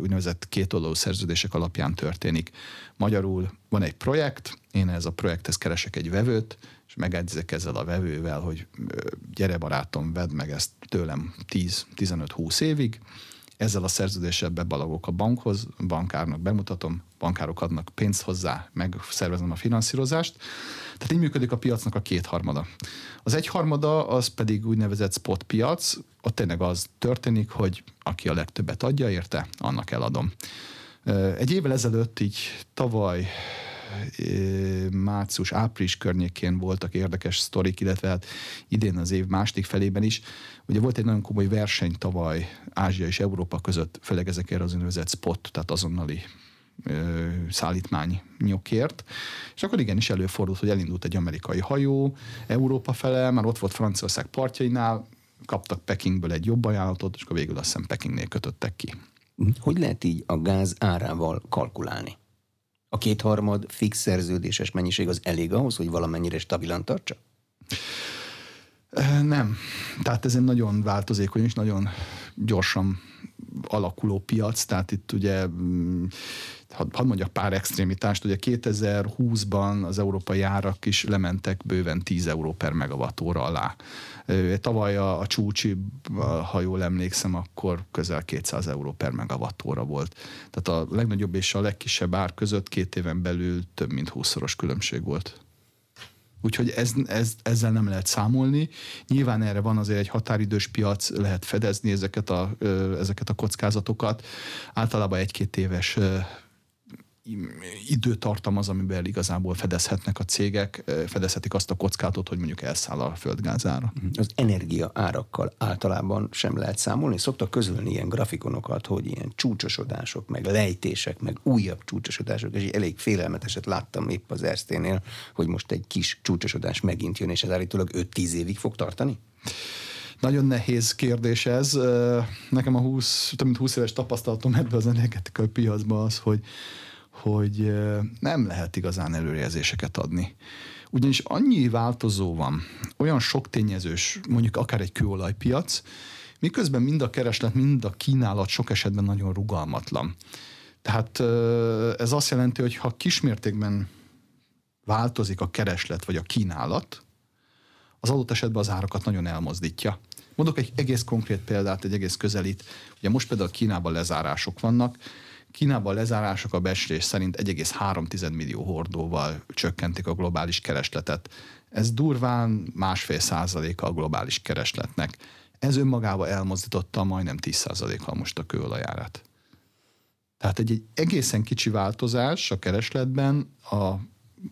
B: úgynevezett kétoldalú szerződések alapján történik. Magyarul van egy projekt, én ez a projekthez keresek egy vevőt, és megegyezek ezzel a vevővel, hogy gyere barátom, vedd meg ezt tőlem 10-15-20 évig, ezzel a szerződéssel bebalagok a bankhoz, bankárnak bemutatom, bankárok adnak pénzt hozzá, megszervezem a finanszírozást. Tehát így működik a piacnak a kétharmada. Az egyharmada az pedig úgynevezett spot piac, ott tényleg az történik, hogy aki a legtöbbet adja érte, annak eladom. Egy évvel ezelőtt így tavaly március-április környékén voltak érdekes sztorik, illetve hát idén az év második felében is. Ugye volt egy nagyon komoly verseny tavaly Ázsia és Európa között, főleg ezekért az úgynevezett spot, tehát azonnali szállítmányokért. És akkor igenis előfordult, hogy elindult egy amerikai hajó Európa fele, már ott volt Franciaország partjainál, kaptak Pekingből egy jobb ajánlatot, és akkor végül azt hiszem Pekingnél kötöttek ki.
A: Hogy lehet így a gáz árával kalkulálni? A kétharmad fix szerződéses mennyiség az elég ahhoz, hogy valamennyire stabilan tartsa?
B: Nem. Tehát ez egy nagyon változékony és nagyon gyorsan alakuló piac, tehát itt ugye mm, hadd had mondjak pár extrémitást, ugye 2020-ban az európai árak is lementek bőven 10 euró per megavattóra alá. Tavaly a, a csúcsi, ha jól emlékszem, akkor közel 200 euró per megavattóra volt. Tehát a legnagyobb és a legkisebb ár között két éven belül több mint 20-szoros különbség volt. Úgyhogy ez, ez, ezzel nem lehet számolni. Nyilván erre van azért egy határidős piac, lehet fedezni ezeket a, ezeket a kockázatokat. Általában egy-két éves időtartam az, amiben igazából fedezhetnek a cégek, fedezhetik azt a kockázatot, hogy mondjuk elszáll a földgázára.
A: Az energia árakkal általában sem lehet számolni. Szoktak közölni ilyen grafikonokat, hogy ilyen csúcsosodások, meg lejtések, meg újabb csúcsosodások, és elég félelmeteset láttam épp az Erzténél, hogy most egy kis csúcsosodás megint jön, és ez állítólag 5-10 évig fog tartani?
B: Nagyon nehéz kérdés ez. Nekem a 20, több mint 20 éves tapasztalatom ebben az energetikai piacban az, hogy hogy nem lehet igazán előrejelzéseket adni. Ugyanis annyi változó van, olyan sok tényezős, mondjuk akár egy kőolajpiac, miközben mind a kereslet, mind a kínálat sok esetben nagyon rugalmatlan. Tehát ez azt jelenti, hogy ha kismértékben változik a kereslet vagy a kínálat, az adott esetben az árakat nagyon elmozdítja. Mondok egy egész konkrét példát, egy egész közelít. Ugye most például Kínában lezárások vannak, Kínában lezárások a becslés szerint 1,3 millió hordóval csökkentik a globális keresletet. Ez durván másfél százaléka a globális keresletnek. Ez önmagában elmozdította majdnem 10 százalékkal most a kőolajárát. Tehát egy, egy egészen kicsi változás a keresletben a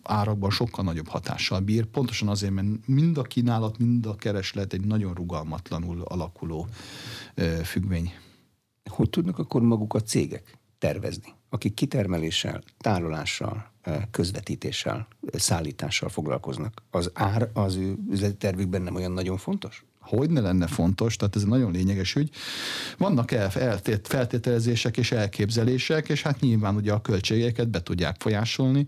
B: árakban sokkal nagyobb hatással bír, pontosan azért, mert mind a kínálat, mind a kereslet egy nagyon rugalmatlanul alakuló ö, függvény.
A: Hogy tudnak akkor maguk a cégek tervezni, akik kitermeléssel, tárolással, közvetítéssel, szállítással foglalkoznak. Az ár az ő üzleti tervükben nem olyan nagyon fontos?
B: hogy ne lenne fontos, tehát ez nagyon lényeges ügy. Vannak el, feltételezések és elképzelések, és hát nyilván ugye a költségeket be tudják folyásolni,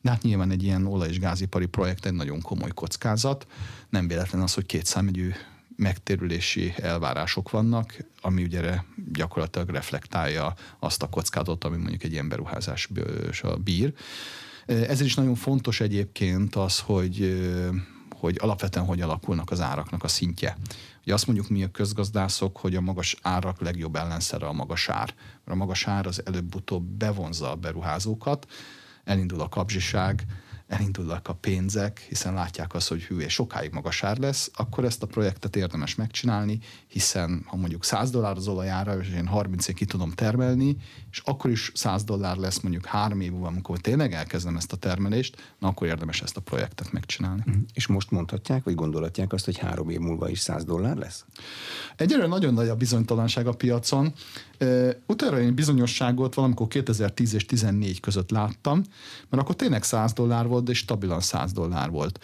B: de hát nyilván egy ilyen olaj- és gázipari projekt egy nagyon komoly kockázat. Nem véletlen az, hogy két számegyű megtérülési elvárások vannak, ami ugye gyakorlatilag reflektálja azt a kockázatot, ami mondjuk egy ilyen beruházás bír. Ezért is nagyon fontos egyébként az, hogy hogy alapvetően hogy alakulnak az áraknak a szintje. Ugye azt mondjuk mi a közgazdászok, hogy a magas árak legjobb ellenszere a magas ár. Mert a magas ár az előbb-utóbb bevonza a beruházókat, elindul a kapzsiság, elindulnak a pénzek, hiszen látják azt, hogy hű, és sokáig magas ár lesz, akkor ezt a projektet érdemes megcsinálni, hiszen ha mondjuk 100 dollár az olajára, és én 30 ki tudom termelni, és akkor is 100 dollár lesz mondjuk három év múlva, amikor tényleg elkezdem ezt a termelést, na akkor érdemes ezt a projektet megcsinálni.
A: Uh-huh. És most mondhatják, vagy gondolhatják azt, hogy három év múlva is 100 dollár lesz?
B: Egyelőre nagyon nagy a bizonytalanság a piacon. Utána én bizonyosságot valamikor 2010 és 2014 között láttam, mert akkor tényleg 100 dollár volt, és stabilan 100 dollár volt.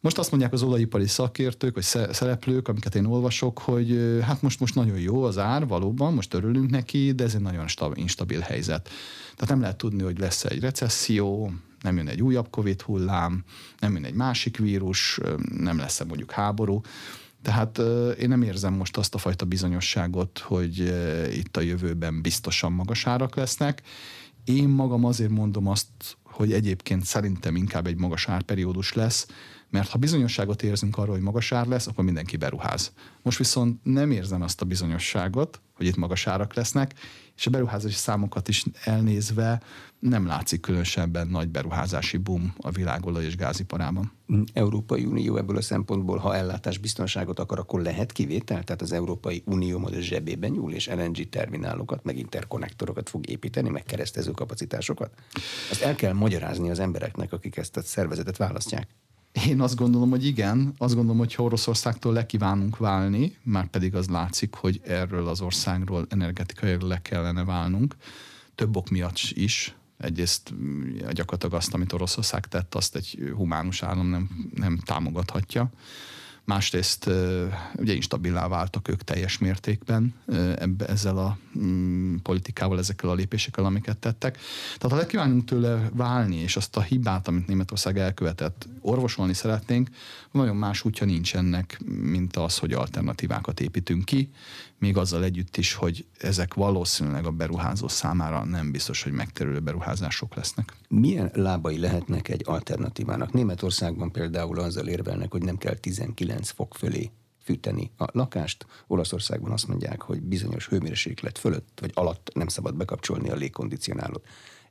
B: Most azt mondják az olajipari szakértők, vagy szereplők, amiket én olvasok, hogy hát most, most nagyon jó az ár, valóban, most örülünk neki, de ez egy nagyon instabil helyzet. Tehát nem lehet tudni, hogy lesz egy recesszió, nem jön egy újabb Covid hullám, nem jön egy másik vírus, nem lesz -e mondjuk háború. Tehát én nem érzem most azt a fajta bizonyosságot, hogy itt a jövőben biztosan magas árak lesznek. Én magam azért mondom azt, hogy egyébként szerintem inkább egy magas árperiódus lesz, mert ha bizonyosságot érzünk arról, hogy magas ár lesz, akkor mindenki beruház. Most viszont nem érzem azt a bizonyosságot, hogy itt magas árak lesznek, és a beruházási számokat is elnézve nem látszik különösebben nagy beruházási boom a világolaj és gáziparában.
A: Európai Unió ebből a szempontból, ha ellátás biztonságot akar, akkor lehet kivétel? Tehát az Európai Unió majd a zsebében nyúl, és LNG terminálokat, meg interkonnektorokat fog építeni, meg keresztező kapacitásokat? Ezt el kell magyarázni az embereknek, akik ezt a szervezetet választják.
B: Én azt gondolom, hogy igen. Azt gondolom, hogy ha Oroszországtól lekívánunk válni, már pedig az látszik, hogy erről az országról energetikai le kellene válnunk, több ok miatt is. Egyrészt gyakorlatilag azt, amit Oroszország tett, azt egy humánus állam nem, nem támogathatja másrészt ugye instabilá váltak ők teljes mértékben ebbe, ezzel a mm, politikával, ezekkel a lépésekkel, amiket tettek. Tehát ha lekívánunk tőle válni, és azt a hibát, amit Németország elkövetett, orvosolni szeretnénk, nagyon más útja nincs ennek, mint az, hogy alternatívákat építünk ki, még azzal együtt is, hogy ezek valószínűleg a beruházó számára nem biztos, hogy megterülő beruházások lesznek.
A: Milyen lábai lehetnek egy alternatívának? Németországban például azzal érvelnek, hogy nem kell 19 fok fölé fűteni a lakást. Olaszországban azt mondják, hogy bizonyos hőmérséklet fölött vagy alatt nem szabad bekapcsolni a légkondicionálót.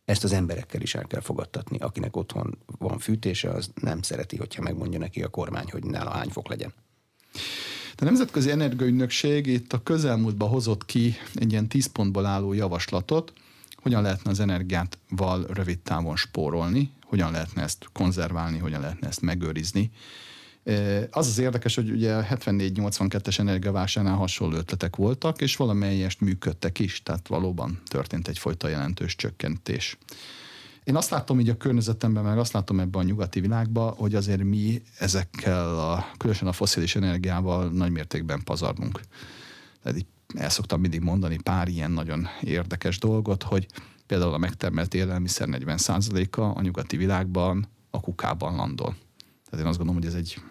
A: Ezt az emberekkel is el kell fogadtatni. Akinek otthon van fűtése, az nem szereti, hogyha megmondja neki a kormány, hogy nála hány fok legyen.
B: A Nemzetközi Energiaügynökség itt a közelmúltban hozott ki egy ilyen tíz pontból álló javaslatot, hogyan lehetne az energiát val rövid távon spórolni, hogyan lehetne ezt konzerválni, hogyan lehetne ezt megőrizni. Az az érdekes, hogy ugye a 74-82-es energiavásárnál hasonló ötletek voltak, és valamelyest működtek is, tehát valóban történt egyfajta jelentős csökkentés. Én azt látom így a környezetemben, meg azt látom ebben a nyugati világban, hogy azért mi ezekkel, a, különösen a foszilis energiával nagy mértékben pazarlunk. Tehát így el szoktam mindig mondani pár ilyen nagyon érdekes dolgot, hogy például a megtermelt élelmiszer 40%-a a nyugati világban a kukában landol. Tehát én azt gondolom, hogy ez egy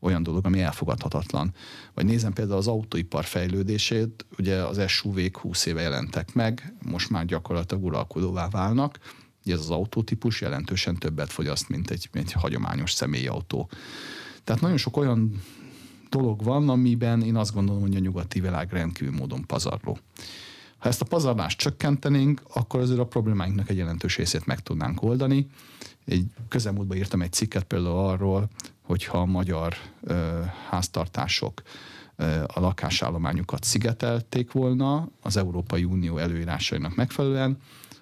B: olyan dolog, ami elfogadhatatlan. Vagy nézem például az autóipar fejlődését, ugye az SUV-k 20 éve jelentek meg, most már gyakorlatilag uralkodóvá válnak, ugye ez az autótípus jelentősen többet fogyaszt, mint egy, mint egy hagyományos személyautó. Tehát nagyon sok olyan dolog van, amiben én azt gondolom, hogy a nyugati világ rendkívül módon pazarló. Ha ezt a pazarlást csökkentenénk, akkor azért a problémáinknak egy jelentős részét meg tudnánk oldani. Egy közelmúltban írtam egy cikket például arról, hogyha a magyar háztartások a lakásállományukat szigetelték volna az Európai Unió előírásainak megfelelően,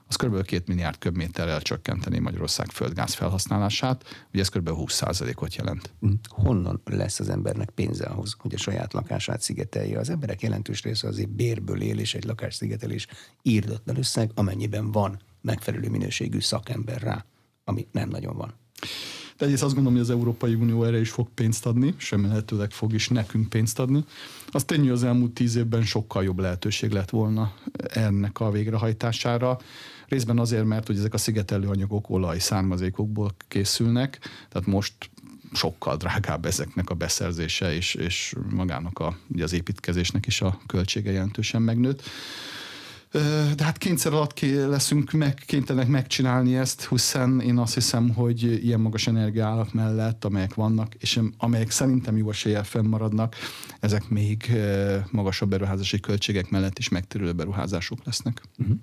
B: az kb. 2 milliárd köbméterrel csökkenteni Magyarország földgáz felhasználását, ugye ez kb. 20%-ot jelent.
A: Hm. Honnan lesz az embernek pénze ahhoz, hogy a saját lakását szigetelje? Az emberek jelentős része azért bérből él, és egy lakásszigetelés írdatlan összeg, amennyiben van megfelelő minőségű szakember rá, ami nem nagyon van.
B: De egyrészt azt gondolom, hogy az Európai Unió erre is fog pénzt adni, lehetőleg fog is nekünk pénzt adni. Az tényleg az elmúlt tíz évben sokkal jobb lehetőség lett volna ennek a végrehajtására. Részben azért, mert hogy ezek a szigetelő anyagok olaj származékokból készülnek, tehát most sokkal drágább ezeknek a beszerzése, és, és magának a, ugye az építkezésnek is a költsége jelentősen megnőtt. De hát kényszer alatt leszünk meg, kénytelenek megcsinálni ezt, hiszen én azt hiszem, hogy ilyen magas energiállak mellett, amelyek vannak, és amelyek szerintem jó eséllyel fennmaradnak, ezek még magasabb beruházási költségek mellett is megtérülő beruházások lesznek.
A: Uh-huh.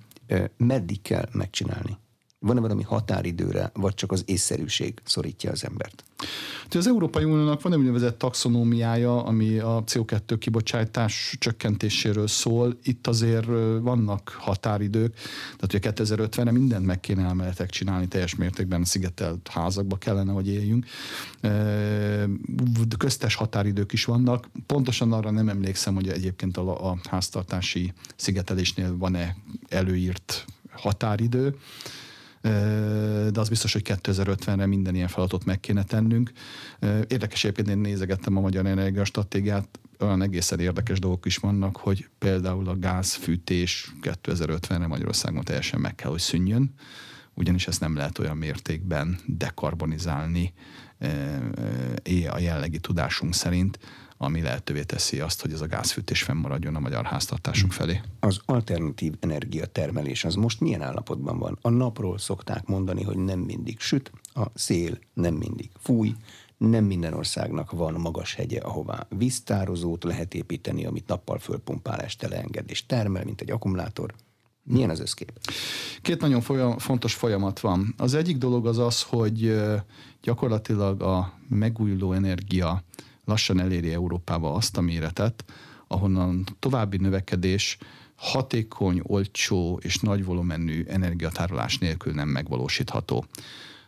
A: Meddig kell megcsinálni? Van-e valami határidőre, vagy csak az észszerűség szorítja az embert?
B: Az Európai Uniónak van egy úgynevezett taxonómiája, ami a CO2 kibocsátás csökkentéséről szól. Itt azért vannak határidők, tehát ugye 2050-re mindent meg kéne elméletek csinálni teljes mértékben szigetelt házakba kellene, hogy éljünk. Köztes határidők is vannak. Pontosan arra nem emlékszem, hogy egyébként a, a háztartási szigetelésnél van-e előírt határidő de az biztos, hogy 2050-re minden ilyen feladatot meg kéne tennünk. Érdekes egyébként én nézegettem a Magyar Energia Stratégiát, olyan egészen érdekes dolgok is vannak, hogy például a gázfűtés 2050-re Magyarországon teljesen meg kell, hogy szűnjön. ugyanis ezt nem lehet olyan mértékben dekarbonizálni a jellegi tudásunk szerint, ami lehetővé teszi azt, hogy ez a gázfűtés fennmaradjon a magyar háztartásunk felé.
A: Az alternatív energiatermelés az most milyen állapotban van? A napról szokták mondani, hogy nem mindig süt, a szél nem mindig fúj, nem minden országnak van magas hegye, ahová víztározót lehet építeni, amit nappal fölpumpál, este leenged és termel, mint egy akkumulátor. Milyen az összkép?
B: Két nagyon folyam, fontos folyamat van. Az egyik dolog az az, hogy gyakorlatilag a megújuló energia lassan eléri Európába azt a méretet, ahonnan további növekedés hatékony, olcsó és nagy volumenű energiatárolás nélkül nem megvalósítható.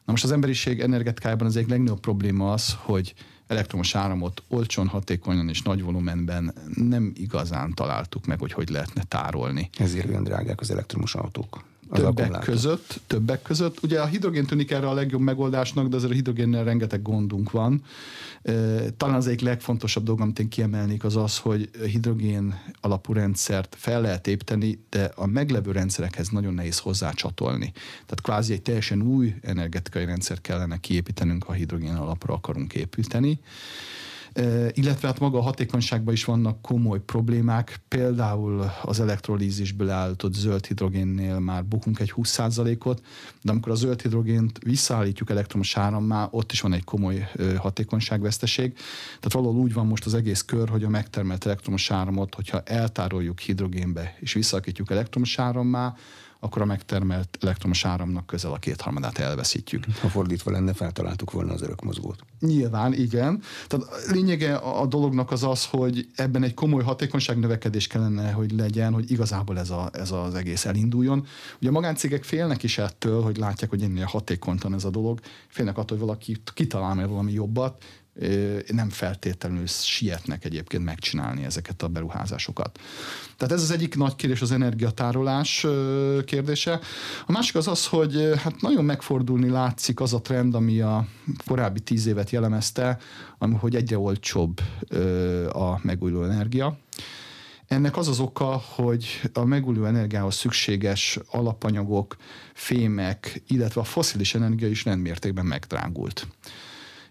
B: Na most az emberiség energetikájában az egyik legnagyobb probléma az, hogy elektromos áramot olcsón, hatékonyan és nagy volumenben nem igazán találtuk meg, hogy hogy lehetne tárolni.
A: Ezért olyan drágák az elektromos autók
B: többek között, többek között. Ugye a hidrogén tűnik erre a legjobb megoldásnak, de azért a hidrogénnel rengeteg gondunk van. Talán az egyik legfontosabb dolog, amit én kiemelnék, az az, hogy hidrogén alapú rendszert fel lehet építeni, de a meglevő rendszerekhez nagyon nehéz hozzácsatolni. Tehát kvázi egy teljesen új energetikai rendszer kellene kiépítenünk, ha hidrogén alapra akarunk építeni illetve hát maga a hatékonyságban is vannak komoly problémák, például az elektrolízisből állított zöld hidrogénnél már bukunk egy 20%-ot, de amikor a zöld hidrogént visszaállítjuk elektromos árammá, ott is van egy komoly hatékonyságveszteség. Tehát valahol úgy van most az egész kör, hogy a megtermelt elektromos áramot, hogyha eltároljuk hidrogénbe és visszaakítjuk elektromos árammá, akkor a megtermelt elektromos áramnak közel a kétharmadát elveszítjük.
A: Ha fordítva lenne, feltaláltuk volna az örökmozgót.
B: Nyilván, igen. Tehát lényege a dolognak az az, hogy ebben egy komoly hatékonyság növekedés kellene, hogy legyen, hogy igazából ez, a, ez az egész elinduljon. Ugye a magáncégek félnek is ettől, hogy látják, hogy ennél hatékonytan ez a dolog, félnek attól, hogy valaki kitalál valami jobbat, nem feltétlenül sietnek egyébként megcsinálni ezeket a beruházásokat. Tehát ez az egyik nagy kérdés az energiatárolás kérdése. A másik az az, hogy hát nagyon megfordulni látszik az a trend, ami a korábbi tíz évet jellemezte, ami, hogy egyre olcsóbb a megújuló energia. Ennek az az oka, hogy a megújuló energiához szükséges alapanyagok, fémek, illetve a foszilis energia is rendmértékben megdrágult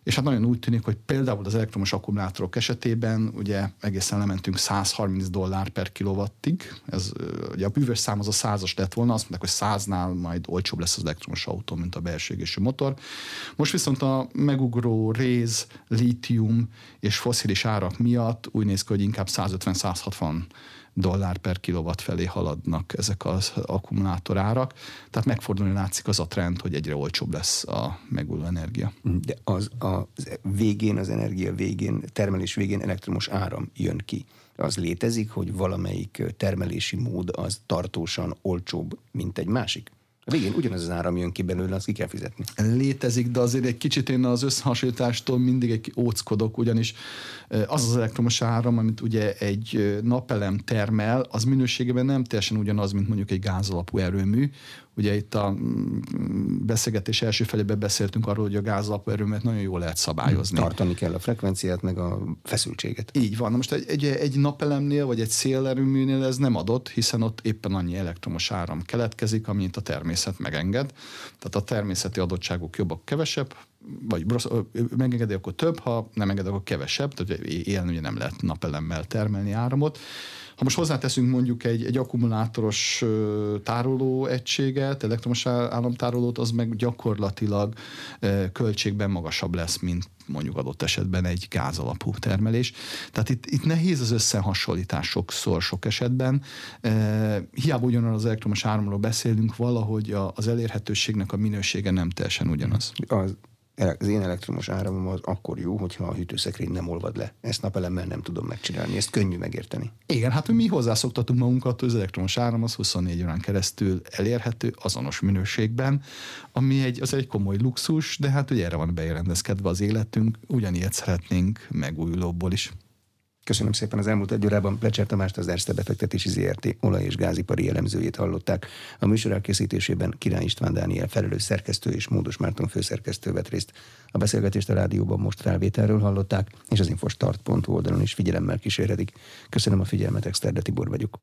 B: és hát nagyon úgy tűnik, hogy például az elektromos akkumulátorok esetében ugye egészen lementünk 130 dollár per kilowattig, ez ugye a bűvös szám az a százas lett volna, azt mondták, hogy száznál majd olcsóbb lesz az elektromos autó, mint a belső motor. Most viszont a megugró réz, lítium és foszilis árak miatt úgy néz ki, hogy inkább 150-160 dollár per kilowatt felé haladnak ezek az akkumulátorárak. Tehát megfordulni látszik az a trend, hogy egyre olcsóbb lesz a megújuló energia.
A: De az a végén, az energia végén, termelés végén elektromos áram jön ki. Az létezik, hogy valamelyik termelési mód az tartósan olcsóbb, mint egy másik? Végén ugyanaz az áram jön ki belőle, azt ki kell fizetni.
B: Létezik, de azért egy kicsit én az összehasonlítástól mindig egy óckodok, ugyanis az az elektromos áram, amit ugye egy napelem termel, az minőségében nem teljesen ugyanaz, mint mondjuk egy gázalapú erőmű. Ugye itt a mm, beszélgetés első felében beszéltünk arról, hogy a gázalapú erőmet nagyon jól lehet szabályozni.
A: Tartani kell a frekvenciát, meg a feszültséget.
B: Így van. Na most egy, egy, egy napelemnél, vagy egy szélerőműnél ez nem adott, hiszen ott éppen annyi elektromos áram keletkezik, amint a természet megenged. Tehát a természeti adottságok jobbak, kevesebb, vagy megengedi, akkor több, ha nem enged, akkor kevesebb, tehát éjjel ugye nem lehet napelemmel termelni áramot. Most hozzáteszünk mondjuk egy, egy akkumulátoros tároló egységet, elektromos államtárolót, az meg gyakorlatilag költségben magasabb lesz, mint mondjuk adott esetben egy gázalapú termelés. Tehát itt, itt nehéz az összehasonlítás sokszor, sok esetben. Hiába ugyanaz az elektromos áramról beszélünk, valahogy a, az elérhetőségnek a minősége nem teljesen ugyanaz.
A: Az az én elektromos áramom az akkor jó, hogyha a hűtőszekrény nem olvad le. Ezt napelemmel nem tudom megcsinálni, ezt könnyű megérteni.
B: Igen, hát mi hozzászoktatunk magunkat, hogy az elektromos áram az 24 órán keresztül elérhető azonos minőségben, ami egy, az egy komoly luxus, de hát ugye erre van beérendezkedve az életünk, ugyanilyet szeretnénk megújulóból is.
A: Köszönöm szépen az elmúlt egy órában. Plecser Tamást az Erste befektetési ZRT olaj- és gázipari elemzőjét hallották. A műsor elkészítésében Király István Dániel felelős szerkesztő és Módos Márton főszerkesztő vett részt. A beszélgetést a rádióban most felvételről hallották, és az infostart.hu oldalon is figyelemmel kísérhetik. Köszönöm a figyelmet, Exterde Tibor vagyok.